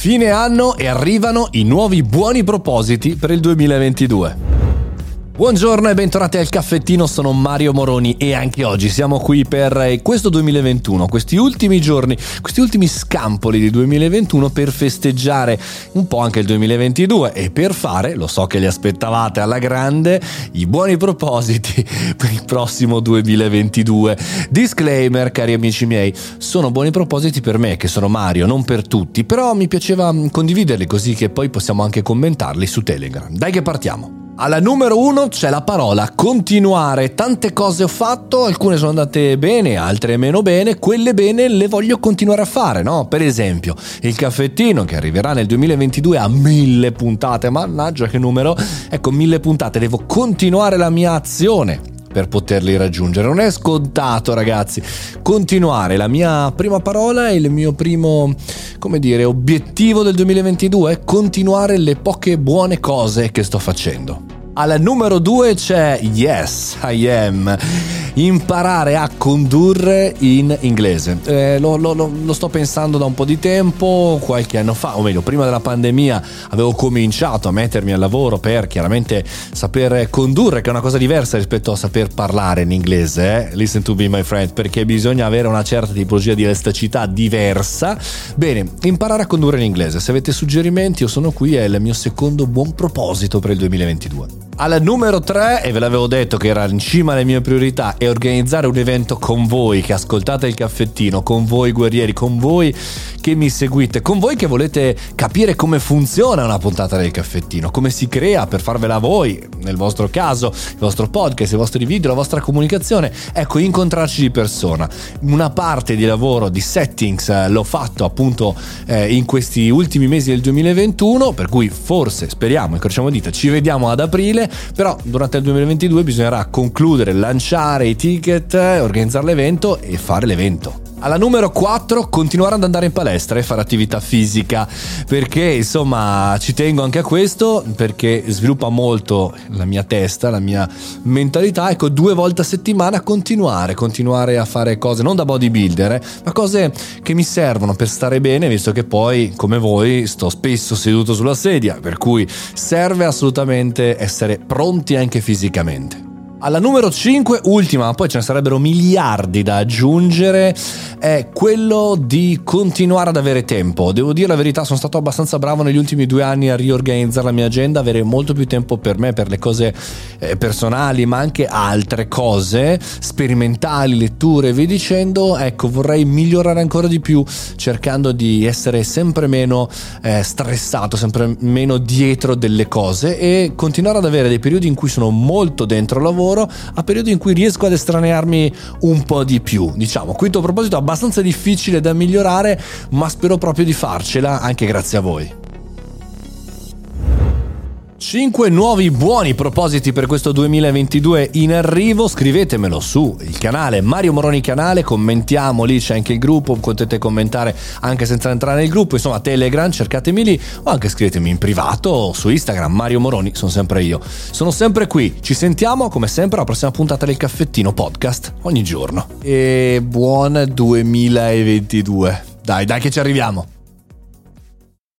Fine anno e arrivano i nuovi buoni propositi per il 2022. Buongiorno e bentornati al caffettino, sono Mario Moroni e anche oggi siamo qui per eh, questo 2021, questi ultimi giorni, questi ultimi scampoli di 2021 per festeggiare un po' anche il 2022 e per fare, lo so che li aspettavate alla grande, i buoni propositi per il prossimo 2022. Disclaimer, cari amici miei, sono buoni propositi per me che sono Mario, non per tutti, però mi piaceva condividerli così che poi possiamo anche commentarli su Telegram. Dai che partiamo! Alla numero uno c'è la parola continuare. Tante cose ho fatto, alcune sono andate bene, altre meno bene. Quelle bene le voglio continuare a fare, no? Per esempio, il caffettino che arriverà nel 2022 a mille puntate. Mannaggia che numero! Ecco, mille puntate. Devo continuare la mia azione per poterli raggiungere. Non è scontato, ragazzi. Continuare, la mia prima parola e il mio primo, come dire, obiettivo del 2022 è continuare le poche buone cose che sto facendo. Al numero 2 c'è Yes, I am imparare a condurre in inglese. Eh, lo, lo, lo, sto pensando da un po' di tempo, qualche anno fa, o meglio, prima della pandemia avevo cominciato a mettermi al lavoro per chiaramente saper condurre, che è una cosa diversa rispetto a saper parlare in inglese. Eh? Listen to me, my friend, perché bisogna avere una certa tipologia di elasticità diversa. Bene, imparare a condurre in inglese. Se avete suggerimenti, io sono qui, è il mio secondo buon proposito per il 2022. Al numero 3, e ve l'avevo detto che era in cima alle mie priorità, è organizzare un evento con voi che ascoltate il caffettino, con voi guerrieri, con voi che mi seguite, con voi che volete capire come funziona una puntata del caffettino, come si crea per farvela voi, nel vostro caso, il vostro podcast, i vostri video, la vostra comunicazione. Ecco, incontrarci di persona. Una parte di lavoro di settings eh, l'ho fatto appunto eh, in questi ultimi mesi del 2021, per cui forse, speriamo, incrociamo dita, ci vediamo ad aprile, però durante il 2022 bisognerà concludere, lanciare i ticket, organizzare l'evento e fare l'evento. Alla numero 4, continuare ad andare in palestra e fare attività fisica, perché insomma ci tengo anche a questo, perché sviluppa molto la mia testa, la mia mentalità, ecco due volte a settimana continuare, continuare a fare cose non da bodybuilder, eh, ma cose che mi servono per stare bene, visto che poi come voi sto spesso seduto sulla sedia, per cui serve assolutamente essere pronti anche fisicamente. Alla numero 5, ultima, poi ce ne sarebbero miliardi da aggiungere, è quello di continuare ad avere tempo. Devo dire la verità, sono stato abbastanza bravo negli ultimi due anni a riorganizzare la mia agenda, avere molto più tempo per me, per le cose eh, personali, ma anche altre cose, sperimentali, letture e via dicendo. Ecco, vorrei migliorare ancora di più, cercando di essere sempre meno eh, stressato, sempre meno dietro delle cose e continuare ad avere dei periodi in cui sono molto dentro lavoro lavoro a periodi in cui riesco ad estranearmi un po' di più. Diciamo, quinto proposito abbastanza difficile da migliorare, ma spero proprio di farcela anche grazie a voi. 5 nuovi buoni propositi per questo 2022 in arrivo, scrivetemelo su il canale Mario Moroni canale, commentiamo lì, c'è anche il gruppo, potete commentare anche senza entrare nel gruppo, insomma Telegram, cercatemi lì o anche scrivetemi in privato su Instagram, Mario Moroni, sono sempre io. Sono sempre qui, ci sentiamo come sempre alla prossima puntata del caffettino podcast, ogni giorno. E buon 2022. Dai, dai che ci arriviamo.